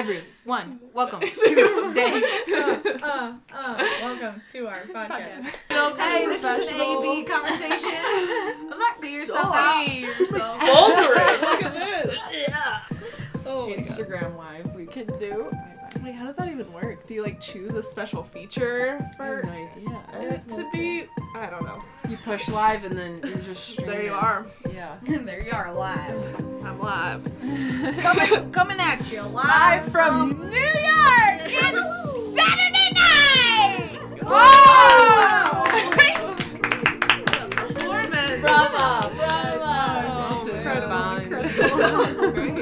Everyone, welcome to day. uh, uh, welcome to our podcast. Hey, this is an AB Professionals. conversation. See yourself So- out. yourself. Bouldering. Look at this. Yeah. Oh my god. Instagram live we can do. Wait, how does that even work? Do you like choose a special feature for? no idea. Uh, to be, I don't know. You push live and then you just. There you it. are. Yeah. there you are, live. I'm live. Coming, coming at you, live, Live from New York. It's Saturday night. Wow. Performance. Bravo, Oh, bravo. it's incredible.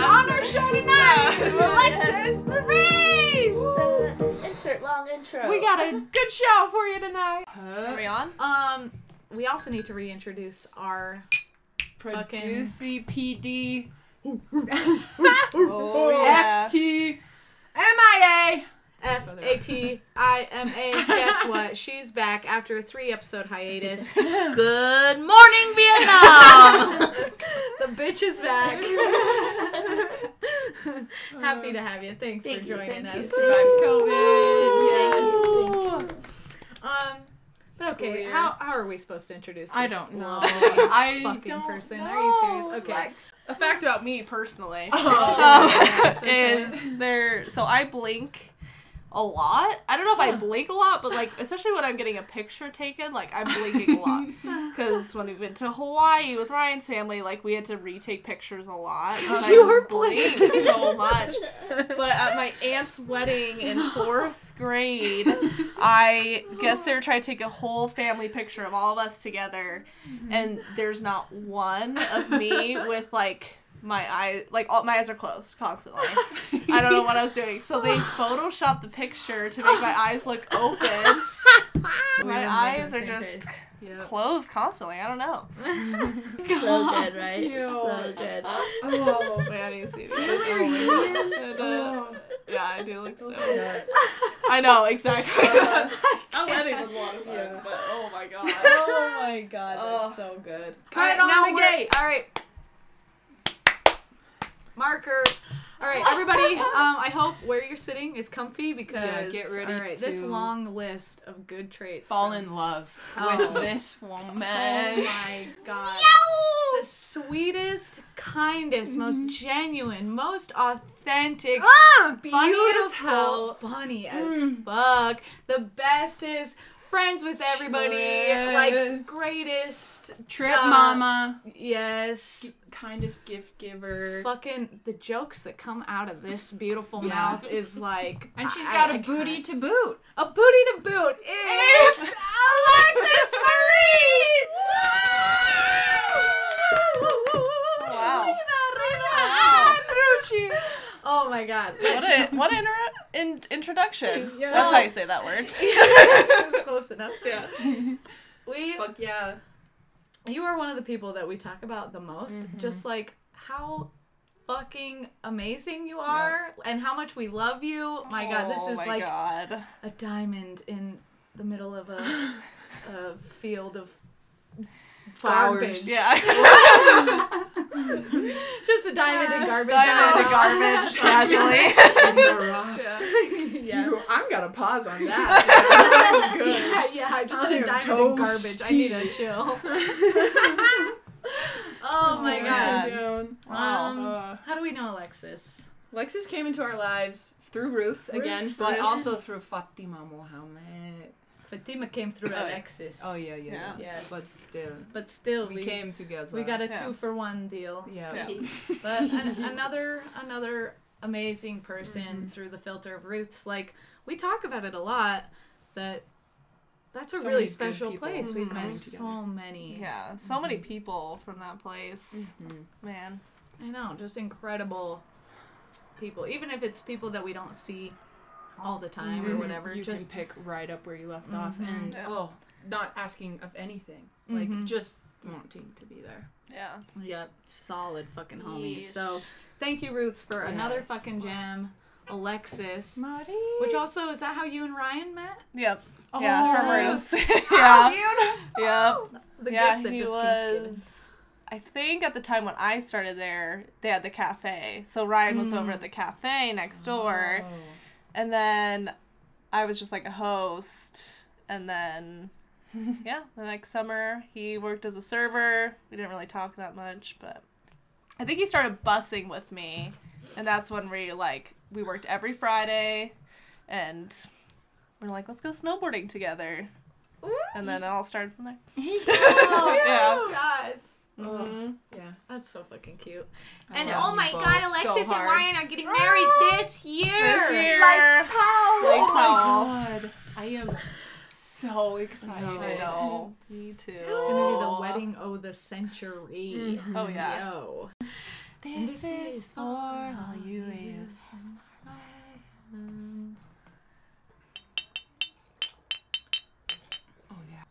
On our show tonight, Alexis Maurice. Insert long intro. We got a good show for you tonight. Are we on? Um, we also need to reintroduce our Fucking- Producy PD Oh yeah. FT MIA. F A T I M A. Guess what? She's back after a three episode hiatus. Good morning, Vietnam. the bitch is back. Happy to have you. Thanks Thank for you, joining thank you. us. Survived COVID. Yes. Um, but okay, how, how are we supposed to introduce this I don't know. I fucking don't person? know. Are you serious? Okay. Lex. A fact about me personally Oh, um, yes, is there. So I blink a lot. I don't know if I blink a lot, but like especially when I'm getting a picture taken, like I'm blinking a lot. Because when we went to Hawaii with Ryan's family, like we had to retake pictures a lot. You were blinking. so much. But at my aunt's wedding in fourth grade, I guess they were trying to take a whole family picture of all of us together, mm-hmm. and there's not one of me with like my eye, like all my eyes are closed constantly. I don't know what I was doing, so they photoshopped the picture to make my eyes look open. My eyes are just face. Closed constantly. I don't know. so good, right? Ew. So good. Oh. Wait, I need to see Those these. And, uh, Oh. Yeah, I do look so. Nuts. I know exactly. A wedding was a lot of fun, Yeah. but oh my god. Oh my god, Oh. that's so good. Cut Alright, on now the gate. All right. Marker. All right, everybody. Um, I hope where you're sitting is comfy because Yeah, get ready all right, this long list of good traits. Fall from- in love Oh. with this woman. Oh my god. The sweetest, kindest, most genuine, most authentic, Ah, beautiful, funny as hell, funny as Mm. fuck. The bestest, friends with everybody, Yes. like greatest Trip Uh, mama. Yes. Kindest gift giver. Fucking the jokes that come out of this beautiful Yeah. mouth is like And she's I- got a I booty can't. to boot. a booty to boot. It's, It's Alexis Maurice. Wow. Andrucci. Oh my god. What a what an inter- in- introduction. Yeah. That's how you say that word. It was close enough. Yeah. We Fuck yeah. you are one of the people that we talk about the most. Mhm. Just like how fucking amazing you are and how much we love you. My god, this Oh is my like God. a diamond in the middle of a, a field of Flowers. garbage. Yeah. Just a diamond in garbage. Diamond in Oh. garbage, casually. In the rough. Yeah. You- I'm gonna pause on that. Good. yeah, yeah, I just I said am diamond in garbage. I need to chill. oh my my god. Wow. Um, Uh, how do we know Alexis? Lexus came into our lives through Ruth again, Ruth's but also through Fatima Mohammed. Fatima came through Oh. Alexis. Oh yeah, yeah, Yeah. Yes. But still, But still, we, we, came together. we got a Yeah. two for one deal. Yeah. Yeah. But an- another another amazing person Mhm. through the filter of Ruth's. Like we talk about it a lot. That that's a So really many good special people place. We've coming met so many. yeah. So many people from that place. Mhm. Man. I know, just incredible people. Even if it's people that we don't see all the time or Mhm. whatever. You just can pick right up where you left off, Mhm. and Yeah. oh, not asking of anything, like just wanting to be there. Yeah. yeah, solid fucking homies. Yeesh. So thank you, Ruths, for another fucking jam. Alexis. Maurice. Which also is that how you and Ryan met? Yep. Oh, yeah. From yes. Ruth's. yeah. beautiful. Yep. The yeah. gift that he just was. I think at the time when I started there, they had the cafe. So Ryan was over hmm. at the cafe next door. Oh. And then I was just like a host. And then, yeah, the next summer he worked as a server. We didn't really talk that much, but I think he started busing with me. And that's when we like, we worked every Friday. And we're like, let's go snowboarding together. And then it all started from there. yeah. Oh, God. Mhm. Yeah, that's so fucking cute. I and oh my both god, so Alexis and hard. Ryan are getting married this year. This year. Like Powell. Like Oh my god. I am so excited. I know. Me too. It's gonna be the wedding of the century. Mm-hmm. Oh, yeah. Yo. This is for all you is. Oh yeah.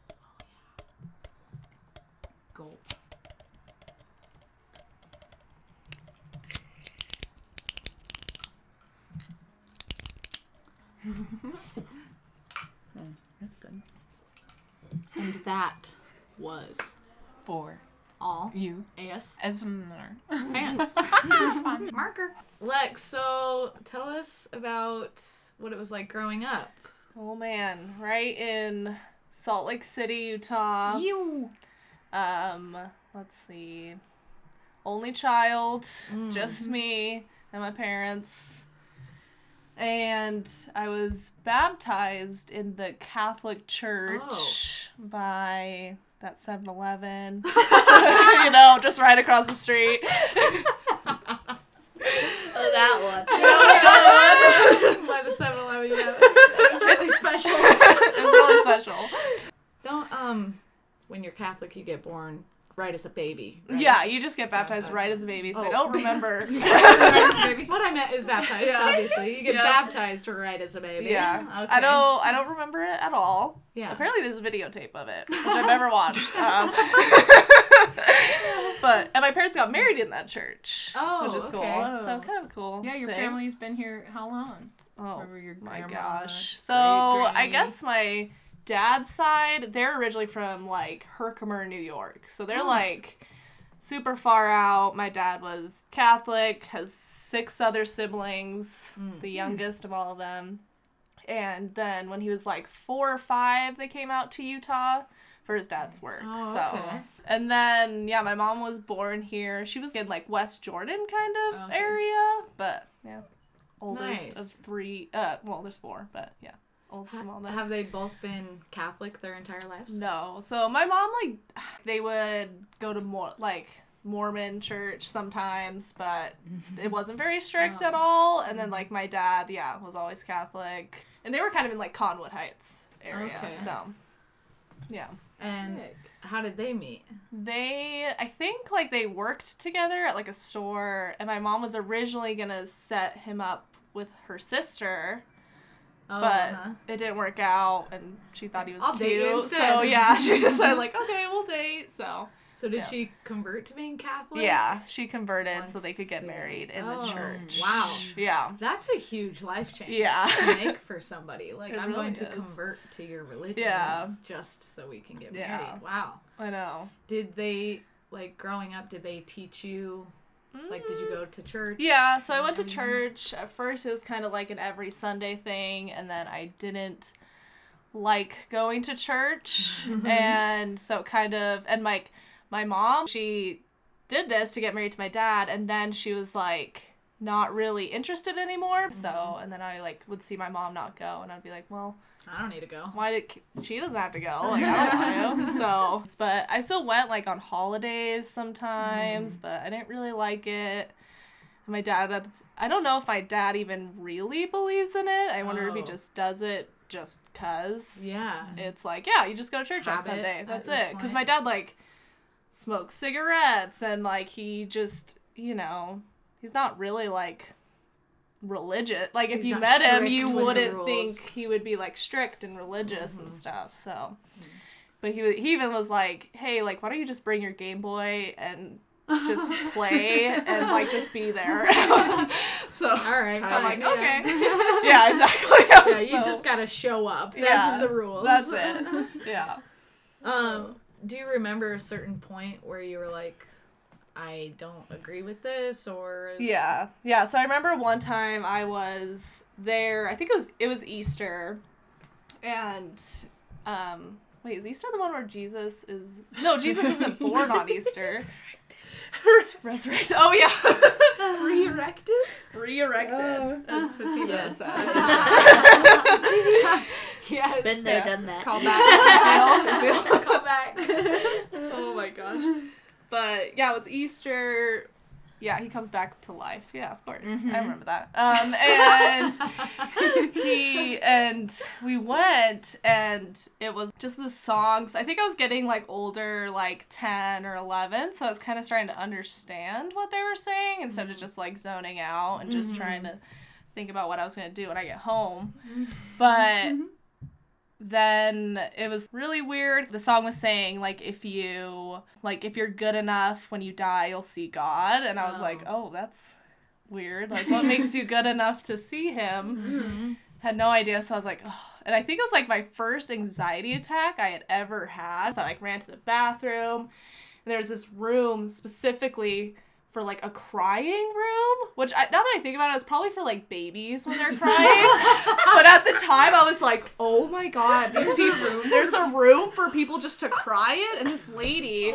Gulp. That's good. And that was For all you. AS As more. fans. Marker. Lex, so tell us about what it was like growing up. Oh man, right in Salt Lake City, Utah. You. Um, let's see. Only child, Mm. just me and my parents. And I was baptized in the Catholic Church by that 7 Eleven. you know, just right across the street. Oh, that one. By the 7-Eleven, yeah. It's really special. it's really special. Don't um, when you're Catholic, you get born right as a baby. right? Yeah, you just get baptized Baptized. right as a baby, so I Oh. don't remember. baby. What I meant is baptized. Yeah. Obviously, you get Yeah. baptized right as a baby. Yeah, Okay. I don't. I don't remember it at all. Yeah. Apparently, there's a videotape of it, which I've never watched. Um, but and my parents got married in that church, Oh, which is cool. okay. So kind of cool. Yeah, your thing. family's been here how long? Oh your my grandma, gosh. So great-granny? I guess my dad's side, they're originally from like Herkimer, New York. So they're Oh. like super far out. My dad was Catholic, has six other siblings, Mm. the youngest of all of them. And then when he was like four or five, they came out to Utah for his dad's work. Oh, so okay. and then yeah, my mom was born here. She was in like West Jordan kind of Okay. area, but yeah, oldest Nice. of three. Uh, well, there's four, but yeah, oldest of all. Have they both been Catholic their entire lives? No, so my mom like they would go to more like Mormon church sometimes, but it wasn't very strict at Oh. all. And then mm-hmm. like my dad, yeah, was always Catholic, and they were kind of in like Cottonwood Heights area. Okay. So yeah. And Sick. how did they meet? They, I think, like they worked together at like a store, and my mom was originally gonna set him up with her sister, Oh, but uh-huh. it didn't work out, and she thought he was I'll cute. so yeah, she decided like, okay, we'll date. So so did yeah. she convert to being Catholic? yeah, she converted so they could get married in Oh, the church. wow. Yeah. That's a huge life change Yeah. to make for somebody. Like, It I'm really going to is. convert to your religion Yeah. just so we can get Yeah. married. Wow. I know. Did they, like, growing up, did they teach you, like, did you go to church? Yeah, so I went to mm-hmm. church. At first, it was kind of like an every Sunday thing, and then I didn't like going to church, mm-hmm. and so kind of, and like my mom, she did this to get married to my dad, and then she was like not really interested anymore. So, mm-hmm. and then I like would see my mom not go, and I'd be like, well, I don't need to go. why did she doesn't have to go? Like I don't want to. So, but I still went like on holidays sometimes, mm. but I didn't really like it. And my dad, had- I don't know if my dad even really believes in it. I wonder if he Oh. just does it just cause. Yeah. It's like, yeah, you just go to church on Sunday. That's it. Because my dad like smokes cigarettes and like he just, you know, he's not really like religious. Like if He's you met him, you wouldn't think he would be like strict and religious Mm-hmm. and stuff. So, but he he even was like, hey, like why don't you just bring your Game Boy and just play and like just be there. so All right. I'm like, yeah. okay, yeah, exactly. Yeah, you just gotta show up. That's Yeah, the rules. That's it. Yeah. Um, do you remember a certain point where you were like, I don't agree with this or Yeah, yeah. So I remember one time I was there. I think it was it was Easter, and um, wait, is Easter the one where Jesus is? No, Jesus isn't born on Easter. Resurrected. Oh yeah, Re-erected? re-erected. Oh. as Fatima Yes. says. yes. Been there, yeah. done that. Call back. They'll come back. oh my gosh. But yeah, it was Easter. Yeah, he comes back to life. Yeah, of course. I mm-hmm. remember that. Um, and he and we went, and it was just the songs. I think I was getting like older, like ten or eleven, so I was kind of starting to understand what they were saying instead of mm-hmm. just like zoning out and just trying mm-hmm. to think about what I was gonna do when I get home. But then it was really weird. The song was saying like if you like if you're good enough when you die you'll see God and I was Oh. like, "Oh, that's weird. Like what makes you good enough to see him?" Mm-hmm. Had no idea, so I was like, oh. and I think it was like my first anxiety attack I had ever had. So I like ran to the bathroom. And there was this room specifically for like a crying room, which I, now that I think about it, it's probably for like babies when they're crying. but at the time, I was like, oh my god, these people, there's a room for people just to cry in, and this lady,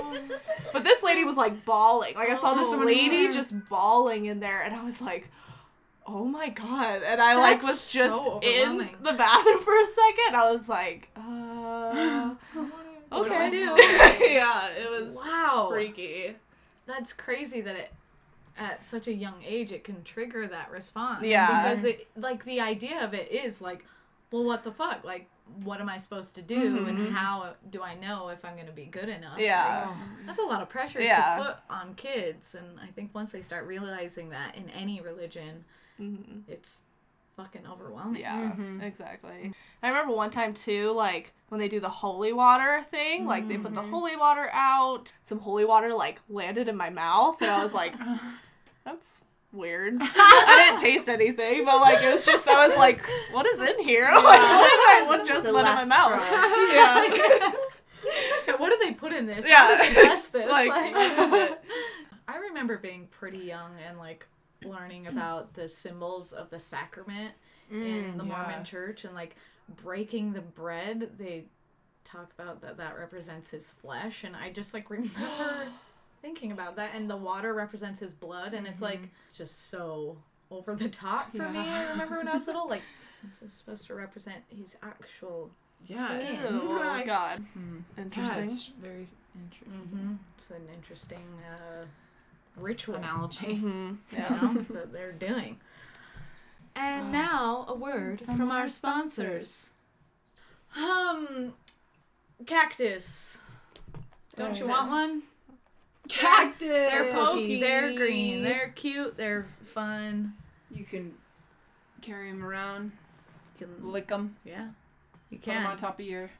but this lady was like bawling. Like I saw this Oh, lady no. just bawling in there, and I was like. Oh my god! And I like was just so in the bathroom for a second. I was like, uh, do okay. I do? yeah, it was Wow. freaky. That's crazy that it at such a young age it can trigger that response. Yeah. Because it like the idea of it is like, well what the fuck? Like what am I supposed to do Mhm. and how do I know if I'm gonna be good enough? Yeah. Like, that's a lot of pressure Yeah. to put on kids and I think once they start realizing that in any religion, Mhm. it's fucking overwhelming. Yeah, Mhm. exactly. I remember one time too, like when they do the holy water thing, like they put the holy water out. Some holy water like landed in my mouth, and I was like, "That's weird." I didn't taste anything, but like it was just I was like, "What is in here?" Like, what, what just The went in my last mouth? straw. Yeah, what do they put in this? Yeah. How do they test this? Like- Like- I remember being pretty young and like learning about the symbols of the sacrament in the yeah. Mormon church and like breaking the bread. They talk about that that represents his flesh, and I just like remember thinking about that. And the water represents his blood, and it's like just so over the top for me. I remember when I was little, like this is supposed to represent his actual Yeah. skin. oh Like- god, Mm. interesting. That's very interesting. hmm It's an interesting uh, ritual Analogy. hmm you know, that they're doing. And now a word from, From our our sponsors. Um, cactus. Don't Very you want nice. one? Cactus. They're pokey. Pokey. They're green. They're cute. They're fun. You can carry them around, You can, lick them, yeah, you can. put them can. on top of your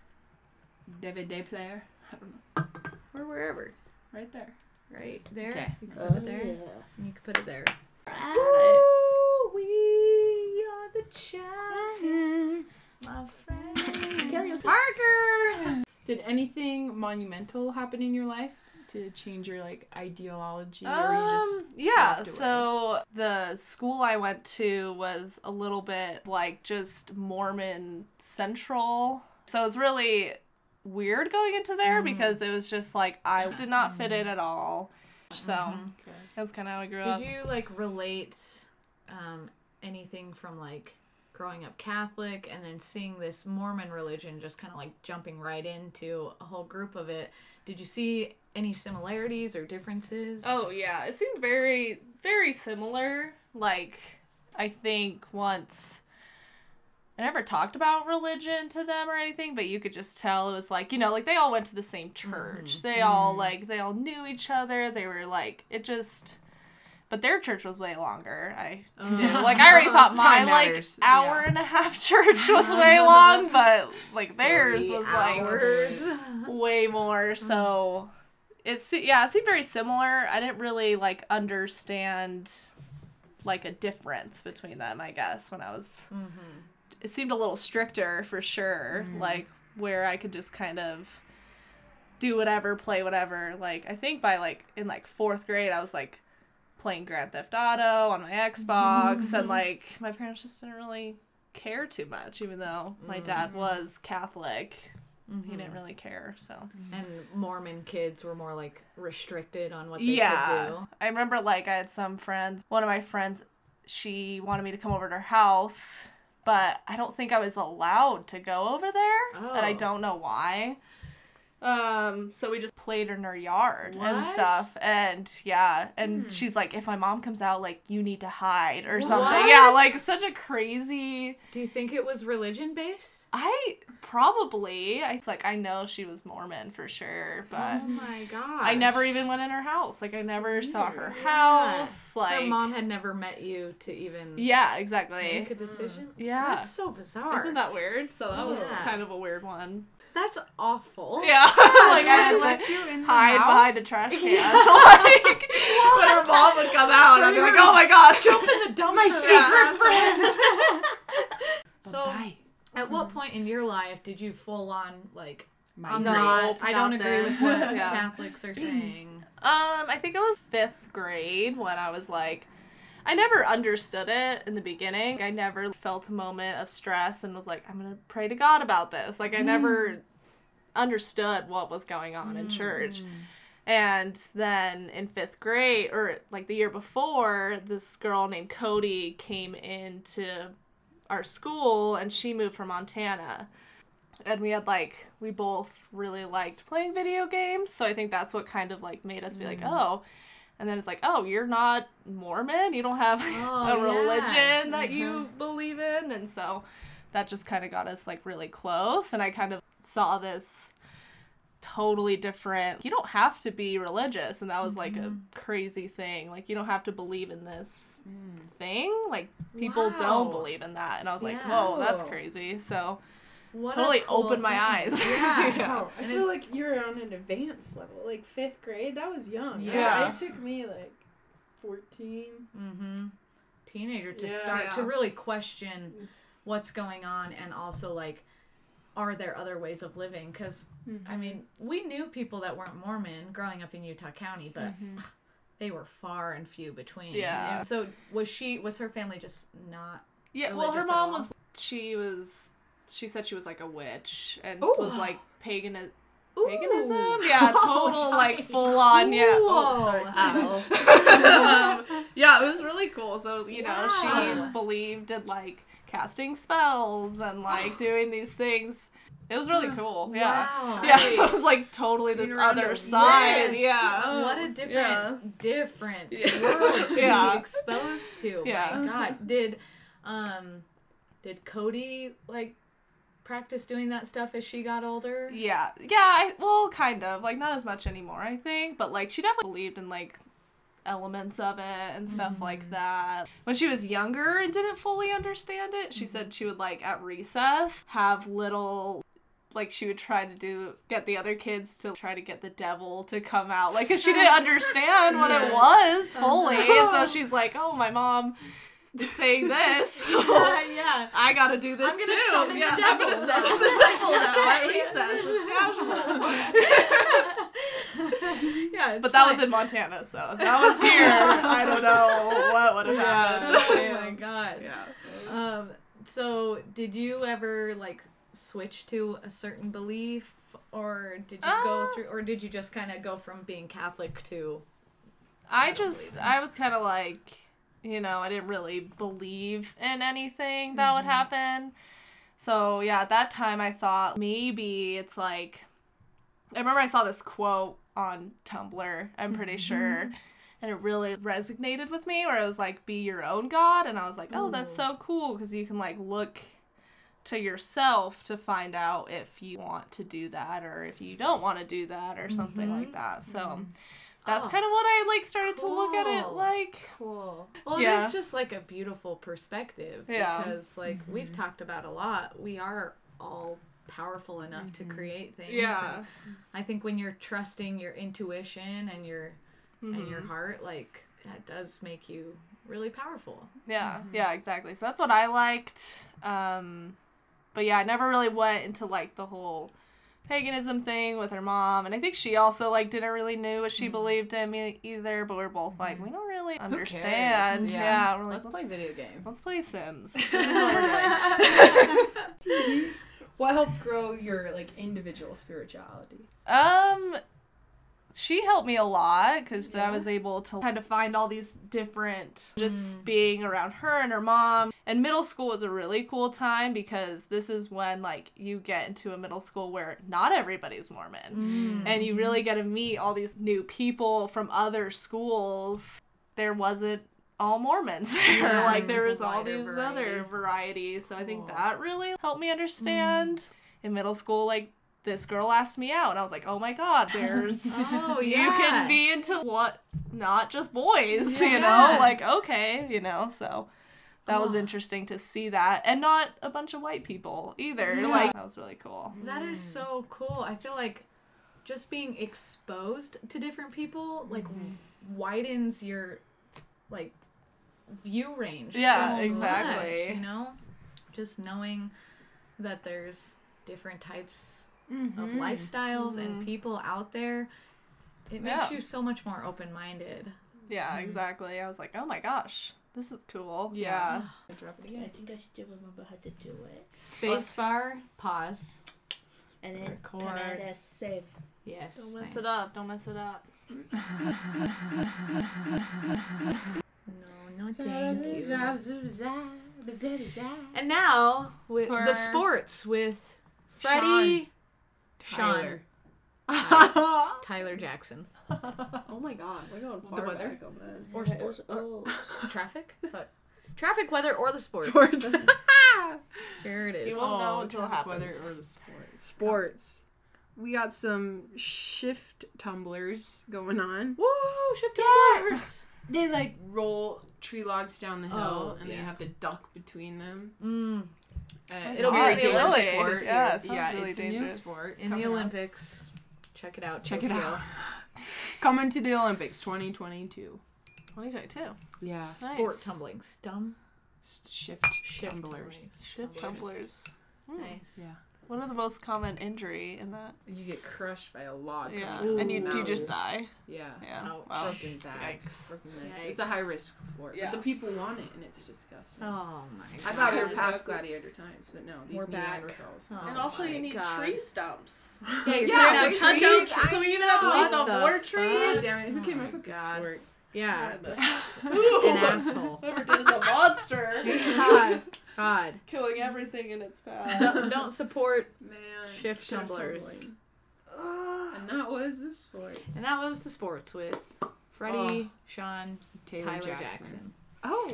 DVD player. I don't know. Or wherever. Right there. Right there. Okay. You can Oh, put it there. yeah. And you can put it there. Right. Ooh, we are the champions, my friend. Kill yourself. Parker. Did anything monumental happen in your life to change your like ideology, or you Um, just yeah, so the school I went to was a little bit like just Mormon central. So it was really weird going into there mm-hmm. because it was just like I did not fit mm-hmm. in at all. So Okay. that's kind of how I grew up. Did you like relate um, anything from like growing up Catholic and then seeing this Mormon religion just kind of like jumping right into a whole group of it? Did you see any similarities or differences? Oh yeah, it seemed very very similar. Like I think once I never talked about religion to them or anything, but you could just tell it was like, you know, like they all went to the same church. They all like they all knew each other. They were like it just but their church was way longer. I like I already thought my like hour yeah. and a half church was way long, but like theirs was like way more so it's yeah it seemed very similar i didn't really like understand like a difference between them i guess when i was Mhm. It seemed a little stricter for sure mm-hmm. like where i could just kind of do whatever, play whatever. Like I think by like in like fourth grade, I was like playing Grand Theft Auto on my Xbox, and mm-hmm. like my parents just didn't really care too much, even though my dad mm-hmm. was Catholic. He didn't really care, so And Mormon kids were more like restricted on what they yeah. could do. I remember like I had some friends. One of my friends, she wanted me to come over to her house, but I don't think I was allowed to go over there, and I Oh. don't know why. Um, so we just played in her yard and stuff, and yeah, and she's like, if my mom comes out, like you need to hide or something. What? Yeah, like such a crazy. Do you think it was religion based? I probably. It's like I know she was Mormon for sure, but. Oh my god. I never even went in her house. Like I never saw her Yeah. house. Like Her mom had never met you to even Yeah, exactly. make a decision. Hmm. Yeah. That's so bizarre. Isn't that weird? So that was Yeah. kind of a weird one. That's awful. Yeah. like I had let you in her hide house? behind the trash can. So like when her mom would come out, and I'd be like, Oh my god, Jump in the dumpster. My secret friend. so, Bye. At what mm-hmm. point in your life did you full on like? I'm not. I don't Not agree with what Yeah. Catholics are saying. Um, I think it was fifth grade when I was like, I never understood it in the beginning. I never felt a moment of stress and was like, I'm gonna pray to God about this. Like, I never mm. understood what was going on in church. Mm. And then in fifth grade, or like the year before, this girl named Cody came into our school and she moved from Montana. And we had like, we both really liked playing video games. So I think that's what kind of like made us be like, mm. oh. And then it's like, oh, you're not Mormon? You don't have Oh, a yeah. religion that you mm-hmm. believe in? And so that just kind of got us like really close. And I kind of saw this totally different. You don't have to be religious, and that was like a mm-hmm. crazy thing. Like you don't have to believe in this mm. thing. Like people don't believe in that, and I was like, Yeah. whoa, that's crazy. So What a totally cool opened my thing. eyes. Yeah. Yeah. I And feel it- like you're on an advanced level, like fifth grade. That was young. right? Yeah. it took me like fourteen. mm-hmm. teenager to Yeah. start to really question mm. what's going on and also like are there other ways of living because i mean we knew people that weren't mormon growing up in utah county but they were far and few between Yeah. And so was she was her family just not yeah, well, her mom was. She was. She said she was like a witch and Ooh. was like pagan. Ooh. Paganism, yeah, Oh, total like sorry. full on, yeah. Whoa. sorry. Ow. um, yeah, it was really cool. So, you know, Wow. she believed in like casting spells and like doing these things. It was really cool. Yeah. Wow. Yeah, so it was like totally this Being around other a side. Yes. Yeah. What a different, Yeah. different Yeah. world to Yeah. be exposed to. Yeah. My God, did, um, did Cody like practice doing that stuff as she got older? Yeah. Yeah, I, well, kind of. Like, not as much anymore, I think. But, like, she definitely believed in, like, elements of it and stuff like that. When she was younger and didn't fully understand it, she said she would, like, at recess, have little. Like she would try to do get the other kids to try to get the devil to come out, like because she didn't understand what it was fully, and so she's like, "Oh, my mom saying this, yeah. I gotta do this I'm gonna too. yeah, I'm gonna summon the devil now at recess. It's casual. yeah, but that was in Montana, so if that was here, I don't know what would have happened. oh my god. Yeah. Um. So, did you ever like switch to a certain belief, or did you go Uh, through, or did you just kind of go from being Catholic to? I just, believe I was kind of like, you know, I didn't really believe in anything that would happen. So, yeah, at that time I thought maybe it's like, I remember I saw this quote on Tumblr, I'm pretty mm-hmm. sure. And it really resonated with me where it was like, be your own God. And I was like, oh, that's so cool because you can like look to yourself to find out if you want to do that or if you don't want to do that or something like mm-hmm. that. So mm-hmm. that's Oh, kind of what I like started to look at it like. Cool. Well, Yeah. it's just like a beautiful perspective Yeah. because, like, we've talked about a lot. We are all powerful enough to create things. Yeah. and I think when you're trusting your intuition and your and Mm-hmm. your heart, like that does make you really powerful. Yeah, yeah, exactly. So that's what I liked. Um, but yeah, I never really went into like the whole paganism thing with her mom, and I think she also like didn't really knew what Mm. she believed in me either. But we're both like, we don't really cares? understand. Yeah. Yeah, we're like, Let's play video games. let's play Sims. What helped grow your like individual spirituality? Um, she helped me a lot because I was able to kind of find all these different, just being around her and her mom. And middle school was a really cool time because this is when like you get into a middle school where not everybody's Mormon, and you really get to meet all these new people from other schools. There wasn't all Mormons. Yeah, like there was all these variety. other varieties. So I think that really helped me understand. Mm-hmm. In middle school, like this girl asked me out, and I was like, "Oh my god, there's Oh, you can be into what, not just boys, you know? Like okay, you know." So that was Oh. interesting to see that, and not a bunch of white people either. Like that was really cool. That is so cool. I feel like just being exposed to different people like mm-hmm. widens your like view range. Yeah, so exactly. much, you know, just knowing that there's different types Mm-hmm. of lifestyles and Mhm. people out there. It makes Yeah. you so much more open minded. Yeah, exactly. I was like, "Oh my gosh, this is cool." Yeah. Yeah. I think I still remember how to do it. Space bar, pause. And then Record. Canada save. Yes. Don't mess nice. it up. Don't mess it up. No, no, thank you. And And now with For the sports with Freddie, Sean, Tyler. Tyler Jackson, oh my god, we're going far the weather? back on this. or Yeah, sports, it oh. traffic, but traffic, weather, or the sports. Sports. Here it is. You won't know oh, until it traffic weather or the sports. Sports. We got some shift tumblers going on. Woo! Shift Yeah. tumblers. They like roll tree logs down the hill, Oh, and they have to duck between them. Mm. Uh, It'll be it's a Olympics sport. this Yeah, it sounds yeah, really it's a new sport In the coming up. Olympics. Check it out. Check it out. Coming to the Olympics 2022. 2022. Yeah. Sport Nice. tumbling. Stum. S- Shift, Shift tumblers. Shift tumblers. Hmm. Nice. Yeah. What of the most common injury in that? You get crushed by a log. Yeah, coming and you of do you just die. Yeah. Yeah. Ouch. Wow. Broken backs. Yikes. Broken legs. It's a high risk sport. Yeah. But the people want it, and it's disgusting. Oh my I god. thought we were God. past gladiator times, but no, these We're back. Neanderthals. Oh and also you need God. tree stumps. Yeah, you're Yeah, cutting down trees. trees. So we even have to know. waste What on the more fuck? trees. God oh, damn it, who Oh came up with this sport? Yeah. Ooh. An asshole. Whoever did is a monster. God. God. Killing everything in its path. Don't, don't support. Man. Shift tumblers. tumbling. And that was the sport. And that was the sports with Freddie, Sean, Taylor, Tyler Jackson. Jackson. Oh.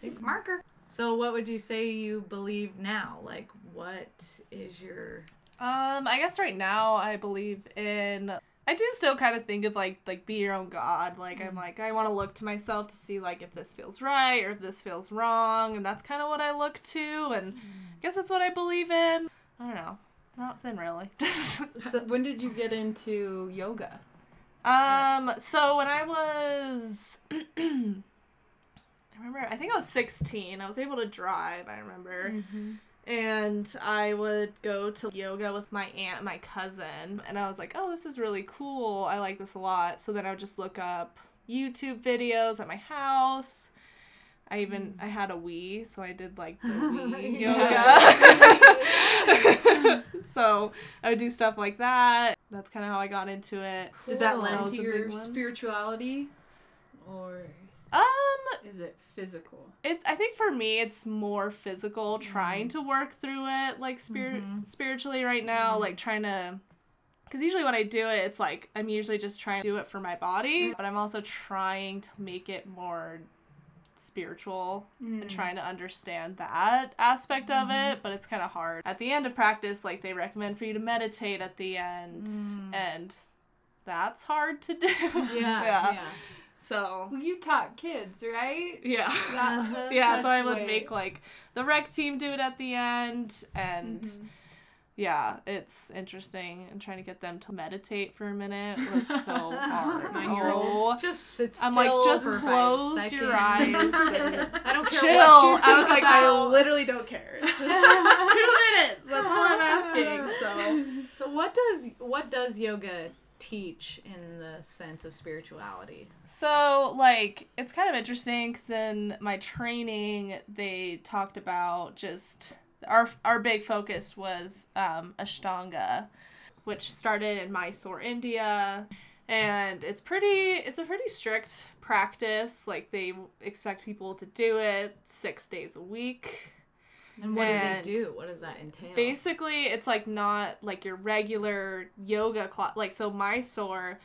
Big marker. So, what would you say you believe now? Like, what is your. Um, I guess right now I believe in. I do still kind of think of like like be your own god. Like I'm mm. like I want to look to myself to see like if this feels right or if this feels wrong, and that's kind of what I look to, and I guess that's what I believe in. I don't know, nothing really. So when did you get into yoga? um. So when I was, I remember I think I was 16. I was able to drive. I remember. Mm-hmm. And I would go to yoga with my aunt my cousin, and I was like, "Oh, this is really cool. I like this a lot." So then I would just look up YouTube videos at my house. I even hmm. I had a Wii, so I did like the Wii yoga. so I would do stuff like that. That's kind of how I got into it. Did that Cool. lend to your spirituality, or Um, is it physical? It's I think for me it's more physical trying Mm-hmm. to work through it like spirit spiritually right now Mm-hmm. like trying to cuz usually when I do it it's like I'm usually just trying to do it for my Mm-hmm. body but I'm also trying to make it more spiritual Mm. and trying to understand that aspect of Mm-hmm. it but it's kind of hard. At the end of practice like they recommend for you to meditate at the end Mm. and that's hard to do. Yeah. yeah. yeah. So Well, you taught kids, right? yeah. That- yeah, so I would way- make like the rec team do it at the end and Mm-hmm. yeah, it's interesting and trying to get them to meditate for a minute was so hard. Nine-year-olds. Oh. Just sit still. I'm like, just for close your eyes and I don't care chill. what you I was like, I literally don't care. Just two minutes. That's all I'm asking. So So what does what does yoga teach in the sense of spirituality? So, like, it's kind of interesting because in my training, they talked about just our our big focus was um, Ashtanga, which started in Mysore, India, and it's pretty. It's a pretty strict practice. Like they expect people to do it six days a week. And what And do they do? What does that entail? Basically, it's like not like your regular yoga class. Like so, Mysore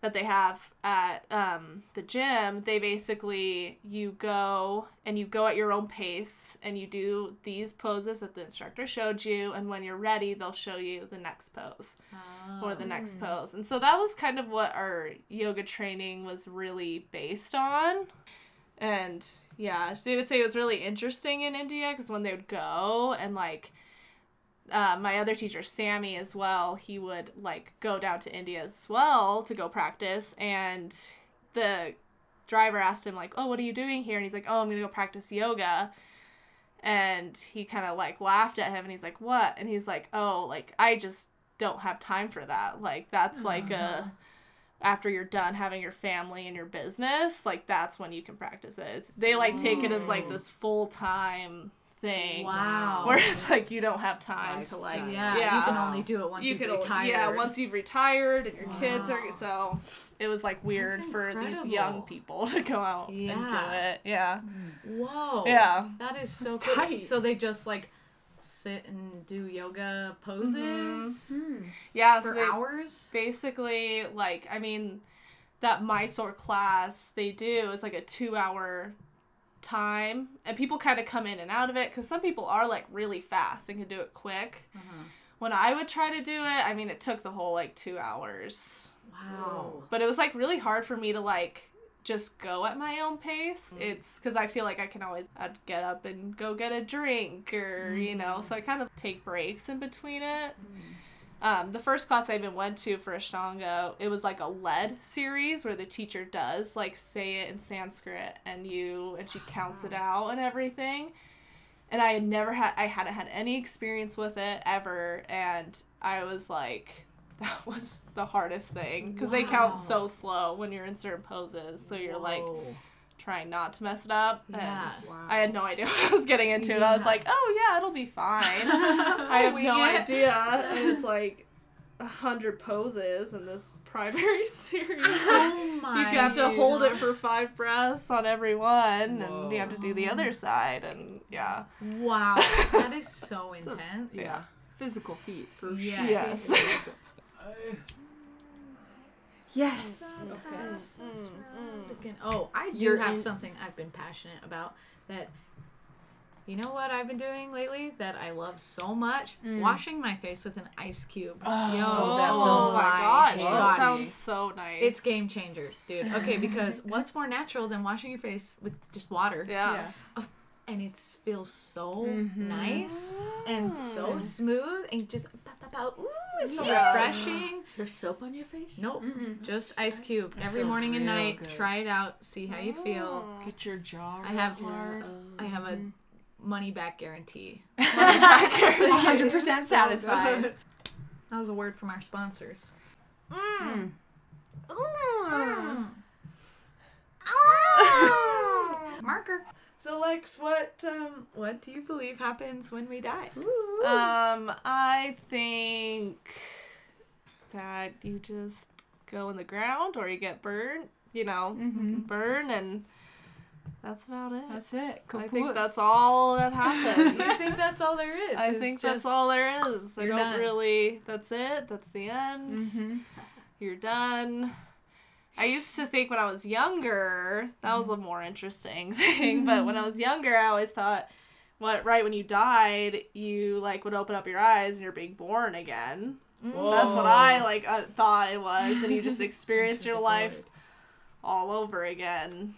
that they have at um, the gym, they basically you go and you go at your own pace and you do these poses that the instructor showed you, and when you're ready, they'll show you the next pose or the next pose. And so that was kind of what our yoga training was really based on. And yeah, they would say it was really interesting in India because when they would go and like uh, my other teacher, Sammy, as well, he would like go down to India as well to go practice. And the driver asked him, like, Oh, what are you doing here? And he's like, Oh, I'm to go practice yoga. And he kind of like laughed at him and he's like, What? And he's like, Oh, like, I just don't have time for that. Like, that's like a after you're done having your family and your business, like that's when you can practice it. They like take it as like mm. this full time thing. Wow. Where it's like you don't have time to like yeah, yeah. you can only do it once you you can have retired. yeah once you've retired and your kids are so it was like weird for these young people to go out and do it yeah Whoa. yeah That is so cool. tight. So they just like sit and do yoga poses yeah so for they- hours. basically like i mean that mysore class they do is like a two hour time and people kind of come in and out of it because some people are like really fast and can do it quick Uh-huh. when i would try to do it i mean it took the whole like two hours Wow. but it was like really hard for me to like just go at my own pace. Mm. it's because i feel like i can always i'd get up and go get a drink or you Mm. know so i kind of take breaks in between it. Um, the first class i even went to for ashtanga it was like a lead series where the teacher does like say it in sanskrit and you and she counts it out and everything. And i had never had i hadn't had any experience with it ever. And i was like that was the hardest thing because they count so slow when you're in certain poses so you're like trying not to mess it up and Yeah. i had no idea what i was getting into i was like oh yeah it'll be fine i have We no get- idea and it's like a hundred poses in this primary series Oh my. you have to hold it for five breaths on every one and you have to do the other side and yeah Wow. That is so intense. yeah Physical feat for Yes. sure. Yes. Yes. Mm, mm, mm. Freaking- Oh, I do You're have in- something I've been passionate about that. You know what I've been doing lately that I love so much? Washing my face with an ice cube. Oh, Yo, that oh feels my like gosh body. that sounds so nice It's game changer, dude. Okay, because what's more natural than washing your face with just water? yeah, And it feels so Mhm. nice and so smooth and just pow, pow, pow. Ooh, it's so Yeah. refreshing. There's soap on your face? Nope, Mm-mm. just ice cube every morning and night. good. Try it out, see how you feel. Oh. Get your jaw. I have- real hard. I have a mm-hmm. money back guarantee. 100% satisfied. That was a word from our sponsors. Mm. mm. mm. mm. Oh. Marker. So Lex, what um what do you believe happens when we die? Um, I think that you just go in the ground or you get burned, you know, Mhm. burn, and that's about it. That's it. I think that's all that happens. I think that's all there is. I It's think just- that's all there is. I don't done. really. That's it. That's the end. Mhm. You're done. I used to think when I was younger that was a mm-hmm. more interesting thing, but when I was mm-hmm. younger, I always thought, what right when you died, you like would open up your eyes and you're being born again. Mm. That's what I like uh, thought it was, and you just experience your life all over again.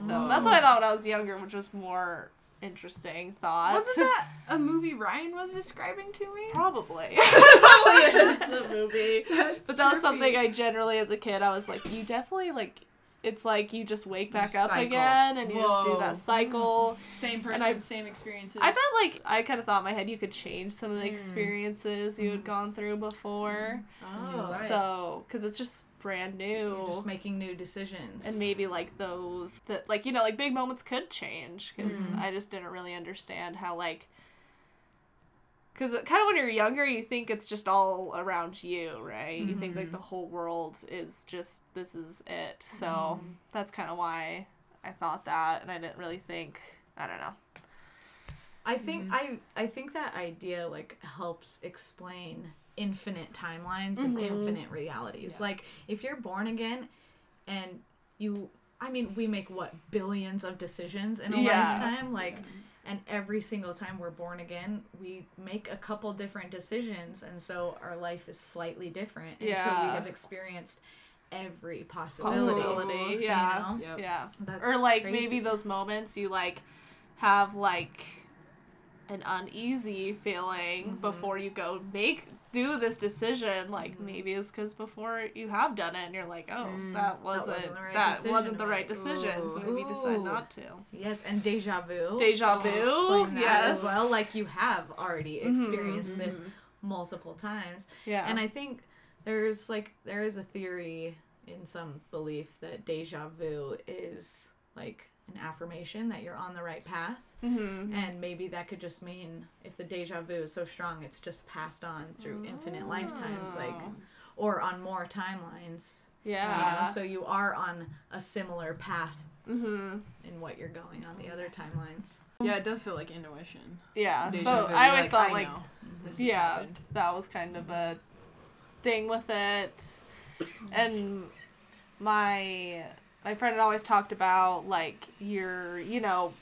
So that's what I thought when I was younger, which was more interesting thought. Wasn't that a movie Ryan was describing to me? Probably. Probably is a movie. That's But that was trippy. something I generally, as a kid, I was like, you definitely like it's like you just wake back up cycle. again and you just do that cycle. Same And person, I- same experiences. I bet like I kind of thought in my head you could change some of the Mm. experiences you had gone through before. Oh, So, because it's just brand new. You're just making new decisions. and maybe like those that like you know like big moments could change because Mhm. I just didn't really understand how like because kind of when you're younger you think it's just all around you right you think like Mhm. the whole world is just this is it so that's kind of why I thought that and I didn't really think I don't know I think I I think that idea like helps explain infinite timelines and Mhm. infinite realities. Yeah. Like if you're born again and you I mean we make what billions of decisions in a Yeah. lifetime like and every single time we're born again we make a couple different decisions and so our life is slightly different until we have experienced every possibility. possibility you yeah know? Yep. yeah That's or like crazy. maybe those moments you like have like an uneasy feeling Mm-hmm. before you go make do this decision like Mm-hmm. maybe it's because before you have done it and you're like oh Mm. that wasn't wasn't the right that decision wasn't the right decision so maybe decide not to Yes, and deja vu. deja vu yes as well. Like you have already Mhm, experienced this multiple times, yeah and I think there's like there is a theory in some belief that deja vu is like an affirmation that you're on the right path, hmm and maybe that could just mean if the deja vu is so strong, it's just passed on through infinite lifetimes, like Oh. or on more timelines. Yeah. You yeah know? So you are on a similar path hmm in what you're going on the other timelines. Yeah, it does feel like intuition. yeah Deja so vu, I you're always thought I like this yeah happened. that was kind of a thing with it and my my friend had always talked about like your you know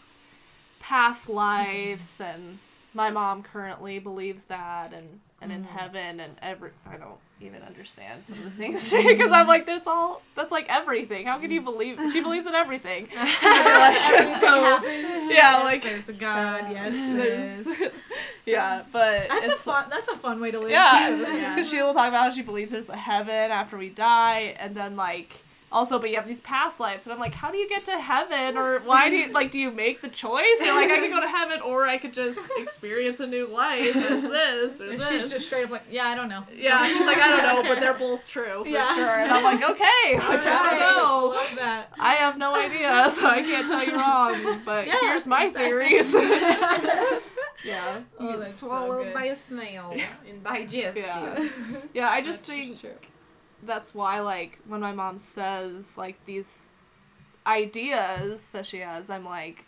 past lives and my mom currently believes that and and in mm. heaven and every I don't even understand some of the things because I'm like that's all that's like everything how can you believe she believes in everything Everything so happens. yeah, Yes, like- there's a God. Yes, there's. yeah but That's a fun. That's a fun way to live. yeah, because she will talk about how she believes there's a heaven after we die, and then like also, but you have these past lives, and I'm like, how do you get to heaven, or why do you like do you make the choice? You're like, I could go to heaven, or I could just experience a new life as this or And this. she's just straight up like, yeah, I don't know. yeah, she's like, I don't know, but they're both true for Yeah. sure, and I'm like, okay, like, I don't know. Love that. I have no idea, so I can't tell you wrong. But Yeah, here's my exactly. theories. yeah, Oh, Get that's so swallowed by a snail and digested. yeah, yeah. I just That's think true. That's why like when my mom says like these ideas that she has i'm like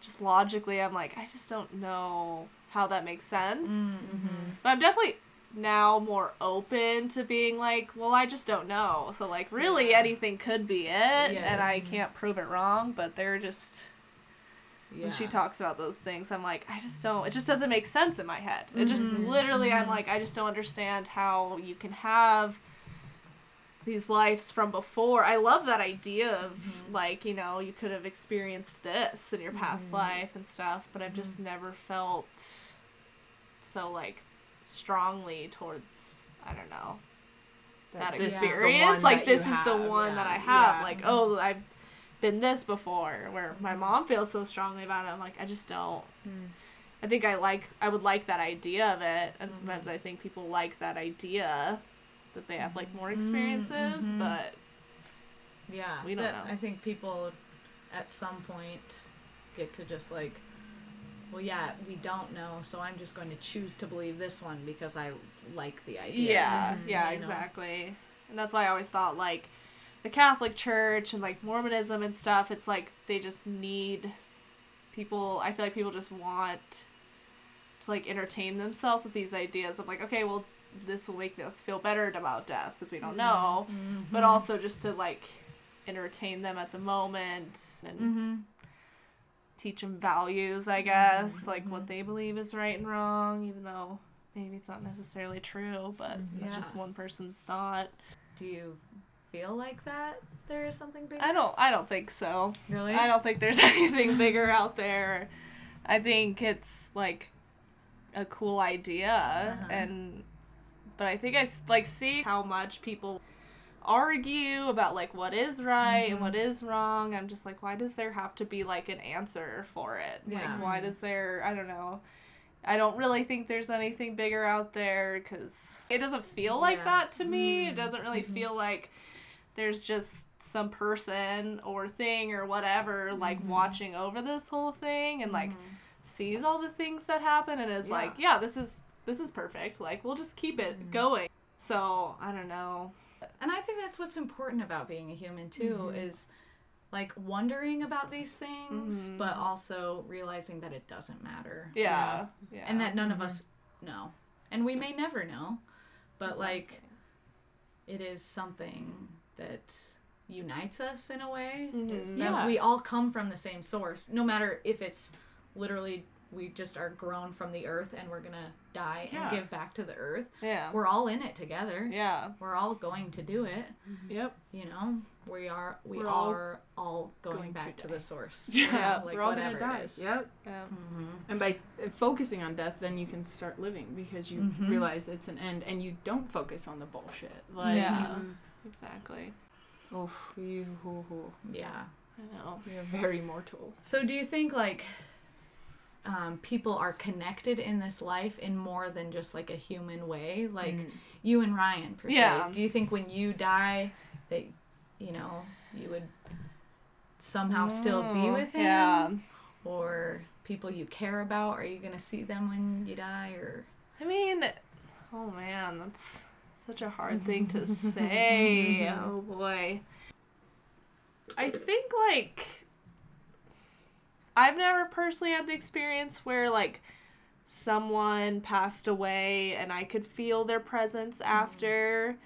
just logically i'm like i just don't know how that makes sense Mm-hmm. but i'm definitely now more open to being like well i just don't know so like really Yeah. anything could be it and i can't prove it wrong but they're just Yeah. when she talks about those things i'm like i just don't it just doesn't make sense in my head it just Mhm, literally i'm mhm. like i just don't understand how you can have these lives from before. I love that idea of Mhm. like you know you could have experienced this in your past Mhm. life and stuff but i've just never felt so like strongly towards i don't know that, this is the experience. one like that is the one that i have. Yeah. like oh i've been this before where my mom feels so strongly about it. I'm like i just don't. I think i like i would like that idea of it and sometimes i think people like that idea that they have like more experiences mhm. but Yeah. We don't know. I think people at some point get to just like, well, yeah, we don't know, so I'm just going to choose to believe this one because I like the idea. yeah Mhm, yeah you know? exactly and that's why i always thought like the catholic church and like mormonism and stuff it's like they just need people i feel like people just want to like entertain themselves with these ideas of like okay well this will make us feel better about death because we don't know but Mhm. also just to like entertain them at the moment and Mhm. teach them values i guess like what they believe is right and wrong even though maybe it's not necessarily true but that's just one person's thought Do you feel like that there is something bigger? i don't i don't think so really. i don't think there's anything bigger out there i think it's like a cool idea Uh-huh. and but i think I like see how much people argue about like what is right and mm-hmm. what is wrong. I'm just like, why does there have to be like an answer for it? Yeah. Like, why does there? I don't know. I don't really think there's anything bigger out there because it doesn't feel like Yeah. that to me. It mm-hmm. doesn't really mm-hmm. feel like there's just some person or thing or whatever like watching over this whole thing and like sees all the things that happen and is like, yeah, this is this is perfect. Like we'll just keep it mm-hmm. going. So I don't know. And I think that's what's important about being a human too mm-hmm. is like wondering about these things, mm-hmm. but also realizing that it doesn't matter. Yeah. Yeah. And that none of us know. And we may never know. But like it is something that unites us in a way. is that Yeah. we all come from the same source. No matter if it's literally we just are grown from the earth and we're gonna die Yeah. and give back to the earth. yeah. We're all in it together. Yeah. We're all going to do it. Mm-hmm. Yep. You know, we are we We're all are all going, going back to, die. the source. Yeah, like We're all gonna die. it is. Yep. Yeah. Mm-hmm. And by f- focusing on death, then you can start living because you Mhm. realize it's an end, and you don't focus on the bullshit. Like, Yeah. Mm-hmm. Exactly. oof, you, hoo, hoo. Yeah. I know. we are very mortal. So do you think like um, people are connected in this life in more than just like a human way? Like Mm. you and Ryan, per se. Yeah. Do you think when you die that you know you would somehow still be Oh, with him? Yeah. Or people you care about? Are you gonna see them when you die? Or I mean, oh man, that's such a hard thing to say. oh boy. I think like I've never personally had the experience where like someone passed away and I could feel their presence mm-hmm. after.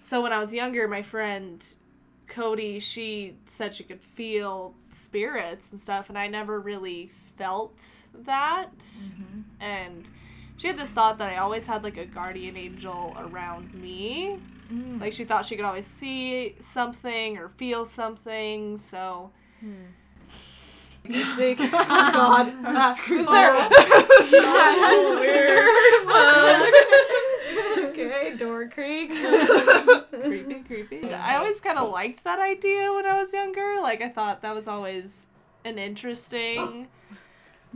So when I was younger, my friend Cody, she said she could feel spirits and stuff, and I never really felt that. Mm-hmm. And she had this thought that I always had like a guardian angel around me. Mm. Like she thought she could always see something or feel something. So I think, God, is there? That's weird. okay, Door Creek. creepy, creepy. I always kind of liked that idea when I was younger. Like I thought that was always an interesting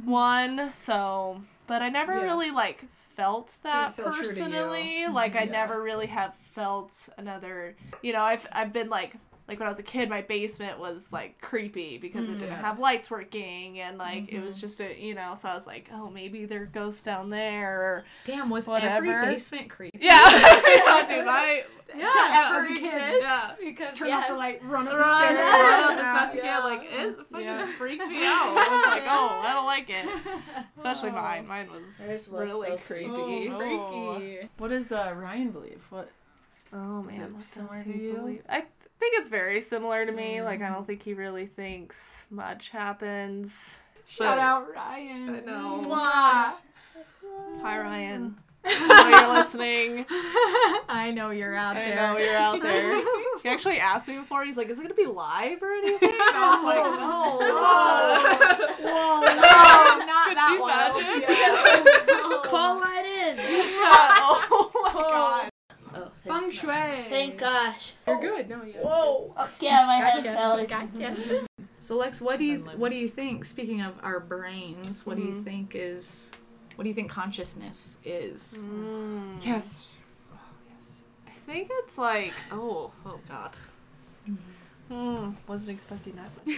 one. So, but I never Yeah. really like felt that feel true to you. personally. Mm-hmm. Like I Yeah. never really have felt another. You know, I've I've been like. Like when I was a kid, my basement was like creepy because it didn't have lights working and like it was just a you know. So I was like, oh, maybe there are ghosts down there. Or, Damn, was Whatever. every basement creepy? yeah, yeah, dude, I Yeah, as a kid, yeah. Because Turn off the light, run up the run, stairs. run up as fast as you can. Like it fucking Yeah. freaked me out. I was like, oh, I don't like it. Especially mine. Mine was was really so creepy. Oh. freaky. What does uh, Ryan believe? What? Oh man, it what similar does to he you? believe? I th- think it's very similar to me. Like I mm. don't think he really thinks much happens. Shout But- out Ryan. I know. Mwah. Hi Ryan. I know you're listening. I know you're out I there. know you're out there. He actually asked me before. He's like, "Is it gonna be live or anything?" And I was like, "No, Whoa, no, not Could that you one. imagine? Call right in. oh my god. Oh, Feng thank, shui. thank gosh. You're good. No, yeah. Whoa. Yeah, my head fell. Gotcha. So Lex, what do you what do you think? Speaking of our brains, what do you Mhm. think is what do you think consciousness is? Mm. Yes. I think it's like, oh, oh god. Hmm, wasn't expecting that much.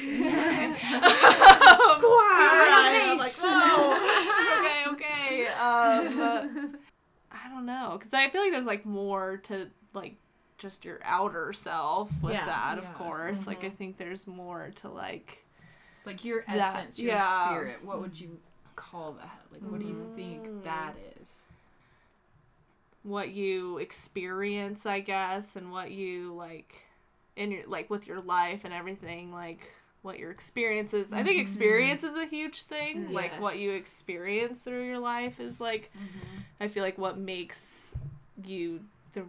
Squad. I'm like, okay, okay. Um, I don't know, because I feel like there's like more to like just your outer self with Yeah, that, yeah. of course. Like I Mhm. think there's more to like. Like your That- essence, your yeah. spirit. What would you call that? Like, what do you Mm. think that is? what you experience, I guess, and what you like in your like with your life and everything, like what your experiences. I think experience is a huge thing. Like what you experience through your life is like I feel like what makes you the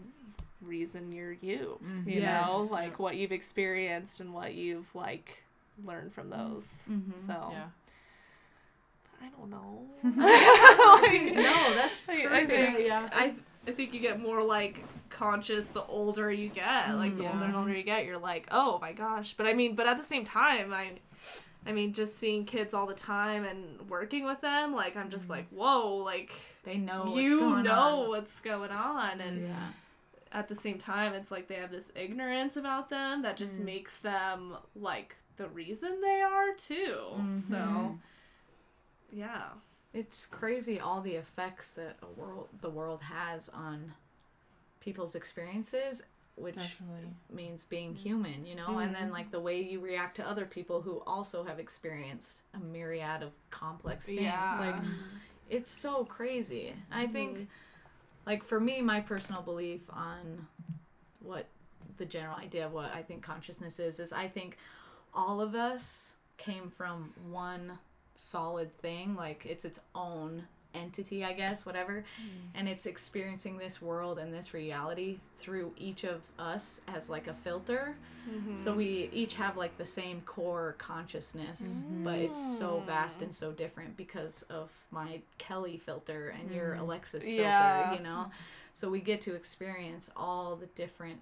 reason you're you. Mhm. You know, like what you've experienced and what you've like learned from those. Mhm. So Yeah. I don't know. Like- No, that's I- I think- yeah. I I think you get more like conscious the older you get. Mm, like the Yeah. older and older you get, you're like, oh my gosh. But I mean, but at the same time, I, I mean, just seeing kids all the time and working with them, like I'm just mm. like, whoa, like They know what's you going know on. what's going on, and Yeah. at the same time, it's like they have this ignorance about them that just mm. makes them like the reason they are too. So, mm-hmm. yeah. It's crazy all the effects that a world the world has on people's experiences, which Definitely. means being mm. human, you know, and then mm-hmm. like the way you react to other people who also have experienced a myriad of complex things. Yeah. Like it's so crazy. I mm-hmm. think like for me my personal belief on what the general idea of what I think consciousness is is I think all of us came from one solid thing like it's its own entity I guess whatever. Mm. And it's experiencing this world and this reality through each of us as like a filter. So mm-hmm. we each have like the same core consciousness but it's so vast and so different because of my Kelly filter and your mm. Alexis filter Yeah. you know? So we get to experience all the different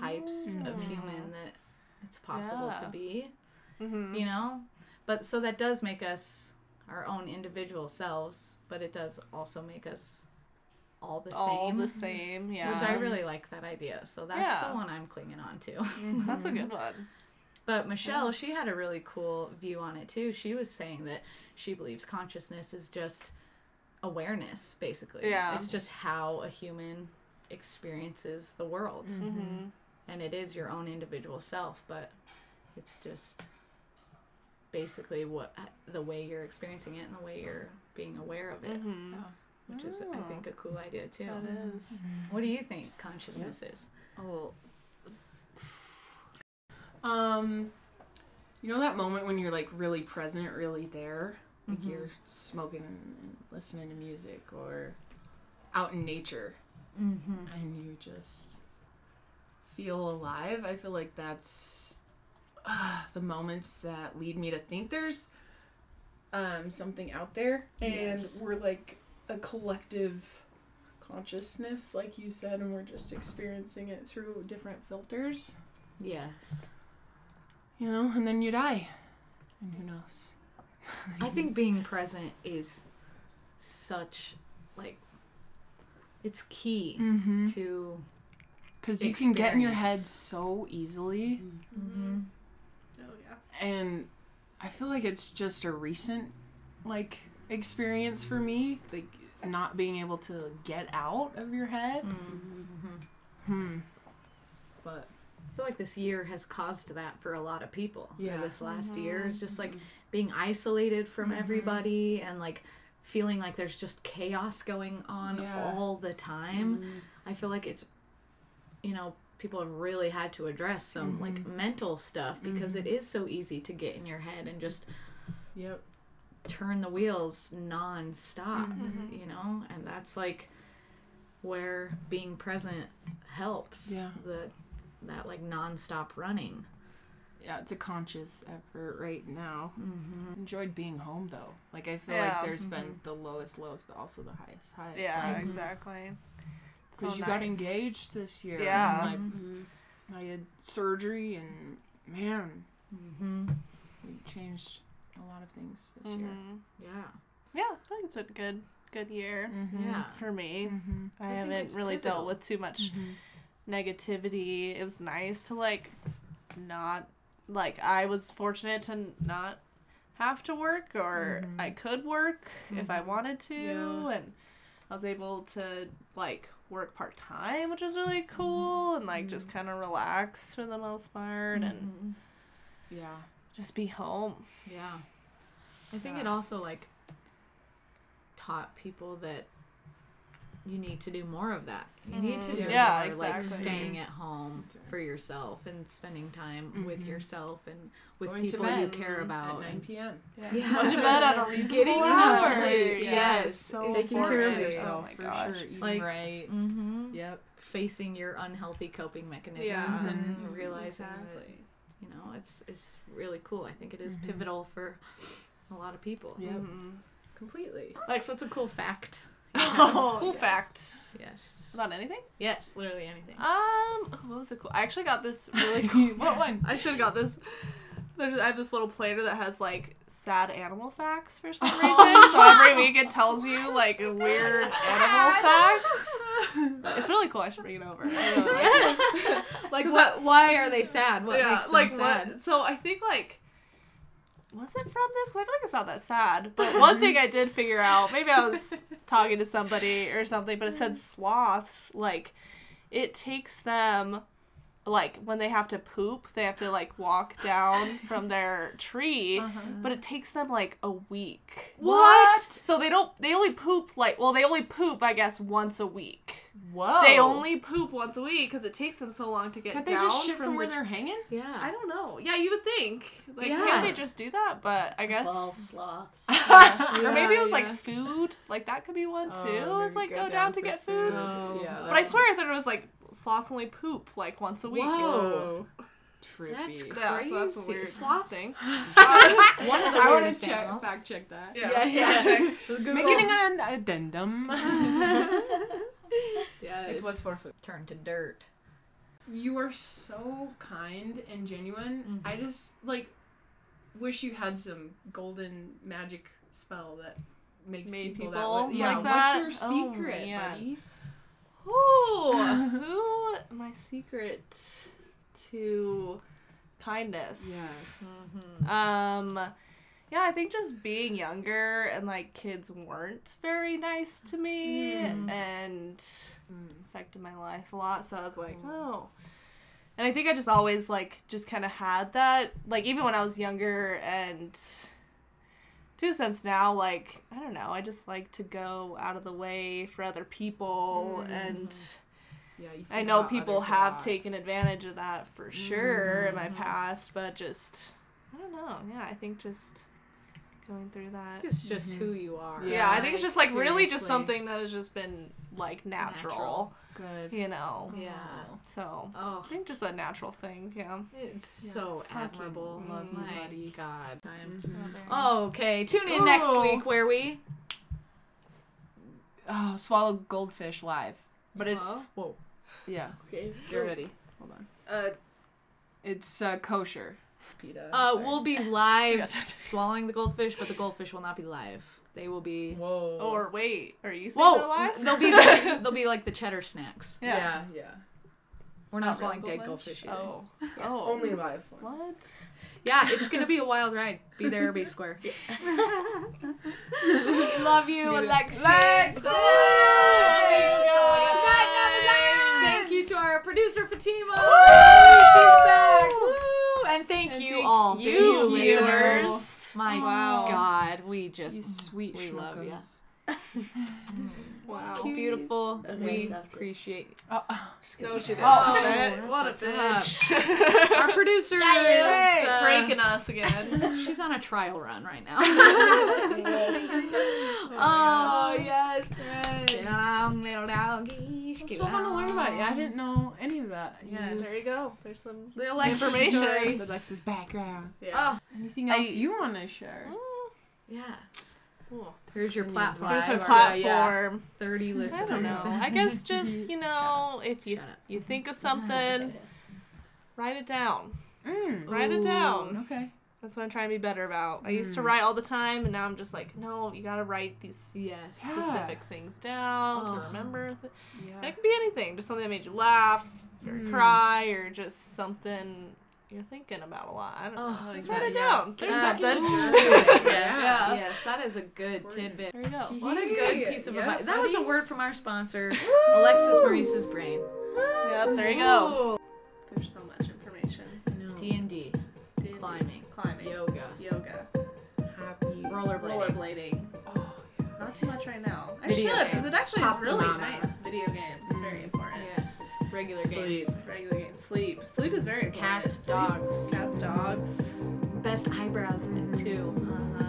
types of mm. human that it's possible to be Mm-hmm. you know? But so that does make us our own individual selves but it does also make us all the All same the same, yeah. which i really like that idea so that's Yeah. the one i'm clinging on to That's a good one. but michelle she had a really cool view on it too she was saying that she believes consciousness is just awareness basically Yeah. it's just how a human experiences the world Mm-hmm. and it is your own individual self but it's just basically what the way you're experiencing it and the way you're being aware of it Mm-hmm. which is i Oh. think a cool idea too That is. what do you think consciousness is Oh. Um, you know that moment when you're like really present, really there, like Mhm. you're smoking and listening to music, or out in nature, mm-hmm. and you just feel alive. I feel like that's uh, the moments that lead me to think there's um, something out there, and Yes. we're like a collective consciousness, like you said, and we're just experiencing it through different filters, yes you know, and then you die, and who knows? i think being present is such like it's key Mm-hmm. to Because you can get in your head so easily. mm-hmm. Yeah. And I feel like it's just a recent like experience for me, like not being able to get out of your head. Mm-hmm. Hmm. But I feel like this year has caused that for a lot of people. Yeah. Yeah. this last mm-hmm. year is just like mm-hmm. being isolated from everybody and like feeling like there's just chaos going on Yeah. all the time. I feel like it's, you know, people have really had to address some like mm-hmm. mental stuff because mm-hmm. it is so easy to get in your head and just yep. turn the wheels non-stop mm-hmm. you know and that's like where being present helps Yeah. the that like non-stop running Yeah, it's a conscious effort right now. mm-hmm. Enjoyed being home though. Like I feel Yeah. like there's been the lowest lows, but also the highest highs. Yeah, Like, exactly. Because So you got engaged this year. Yeah. and, like, I had surgery, and man, Mm-hmm. we changed a lot of things this year. Mhm. yeah Yeah, I think it's been a good, good year Mm-hmm. yeah for me. Mm-hmm. I, I haven't really pivotal. dealt with too much negativity. It was nice to like not like I was fortunate to not have to work or I could work if I wanted to Yeah. and I was able to like work part time, which is really cool and like just kind of relax for the most part and Mhm. Yeah. just be home. yeah i think it also like taught people that you need to do more of that you need to Mhm. do Yeah, more like staying at home Exactly. for yourself and spending time with Mhm. yourself and with Going to people you care about at 9 p.m. Yeah. Yeah. Going to bed at a reasonable Getting enough hour. sleep, Yeah, yes. so Taking Taking care of yourself Oh my for gosh. sure. Eating Like- right. mm-hmm. Yep. facing your unhealthy coping mechanisms Yeah. and Mhm. realizing that you know it's it's really cool. I think it is pivotal for a lot of people. Yep. Mhm. Completely. Lex, what's a cool fact Oh, cool yes. fact. Yes. About anything? Yes, literally anything. Um, what was it cool? I actually got this really cool. what one? I should have got this. There's, I have this little planner that has like sad animal facts for some reason. so every week it tells you like a weird animal fact. It's really cool. I should bring it over. Like it. Like what? Why are they sad? What yeah, makes them like sad? what? So I think like. Was it from this? Because I feel like it's not that sad. But one thing I did figure out, maybe I was talking to somebody or something, but it said sloths, like, it takes them, like, when they have to poop, they have to, like, walk down from their tree, uh-huh. but it takes them, like, a week. What? So they don't, they only poop, like, well, they only poop, I guess, once a week. Whoa. They only poop once a week because it takes them so long to get Can't they down just shit from, from where the they're hanging? yeah. I don't know. Yeah, you would think. Like, Yeah. can't they just do that? But I guess. Ball sloths. or maybe it was Yeah, like food. Like that could be one oh, too. Oh, is they like go go down down to get food. food. Oh. Yeah, But I swear I thought it was like sloths only poop like once a week. Whoa. Trippy. That's Yeah, so that's a Crazy. weird Sloths? thing. One of the I want to check, animals. fact check that. Yeah, yeah. Making an addendum. yeah, it was for food. turned to dirt. You are so kind and genuine. I mm-hmm. just like wish you had some golden magic spell that makes Made people, people that way. Yeah, like what's that? your Oh, secret, man. buddy? Ooh, who? My secret to kindness. Yes. Mm-hmm. Um, yeah, I think just being younger and like kids weren't very nice to me mm. and mm. affected my life a lot. So I was like, mm. oh. And I think I just always like just kind of had that, like even when I was younger and to cents now, like I don't know, I just like to go out of the way for other people and. Yeah, you I know people have taken advantage of that for sure in my past, but just I don't know. Yeah, I think just going through that. It's just who you are. Yeah. Yeah, I think it's just like really just something that has just been like natural, Natural. Good. you know. Yeah. So Oh. I think just a natural thing. Yeah. It's so admirable. love My buddy. God. Time. Oh. Okay, tune in next Oh. week where we. Oh, swallow goldfish live. But it's Huh? Whoa. yeah. Okay. Get ready. Hold on. Uh, It's uh, kosher. PETA. uh, we'll be live swallowing the goldfish, but the goldfish will not be live. They will be. Whoa. Or wait, are you saying they're Whoa! live? They'll be like, they'll be like the cheddar snacks. yeah, yeah. We're not Not swallowing real dead goldfish either. Oh. Oh. live ones. What? Yeah, it's gonna be a wild ride. Be there or be square. Love you, Alexis. Alexis! Thank you to our producer Fatima. She's back. Woo! And thank And you thank all, you, to you viewers. listeners. Oh, My Wow. God, we just You sweet we love ya. Schnookums. Wow. beautiful. Okay, we appreciate uh, uh, Oh, oh, just No, she didn't. Oh, Oh, what a bitch. our producer. Got is, Hey, uh, breaking us again. She's on a trial run right now. Oh, oh yes. Get Friends. along, little doggy. It's get so fun to learn about along. you. I didn't know any of that. Yes. There you go. There's some The Alexis Information. story. The Alexis background. yeah. Anything I- else you want to share? Mm, yeah. Cool. Here's your platform. There's Five a or- platform. yeah. Thirty listeners. I listeners. don't know. I guess just you know, if you you think of something, write it down. Mm. Write it down. Okay. That's what I'm trying to be better about. I used to Mm. write all the time, and now I'm just like, no, you gotta write these Yes. specific things down Oh. to remember. Th- and Yeah. it could be anything, just something that made you laugh or Mm. cry or just something you're thinking about a lot. I don't oh, know. Oh, Just like write it yeah. down. There's Yeah. something. Ooh, yeah. Yes, that is a good tidbit. There you go. What a good piece of Yeah, advice. That was a word from our sponsor, Alexis Maurice's brain. Yep, there you go. There's so much information. D and D, climbing, Climbing. yoga, Yoga. Happy. rollerblading. Rollerblading. Oh, oh Not too much right now. I Video should, because it games. actually is really nice. Video games, very mm. important. Regular Sleep. games. Regular games. Sleep. Sleep is very important. Cats, dogs. Cats, dogs. Best eyebrows too. Uh-huh.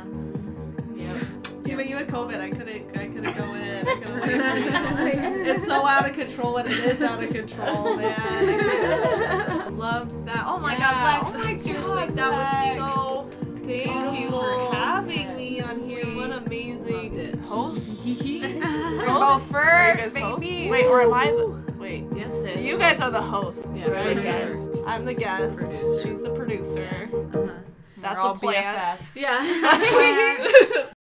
Yep. Even you had COVID, I couldn't. I couldn't go in. I couldn't it's so out of control when it is out of control, man. Loved that. Oh my Yeah. God, Lex. Oh my seriously, God, that Lex. was so. Thank Oh, you for having yes. me on here. What amazing loved it. hosts. You're Hosts Gopher, Are you guys baby. hosts? Wait, or am I wait? Yes, it You guys are the hosts. Yeah, we're the right? guest. I'm the guest. Producer. She's the producer. Uh-huh. That's We're all a plant. BFFs. Yeah. That's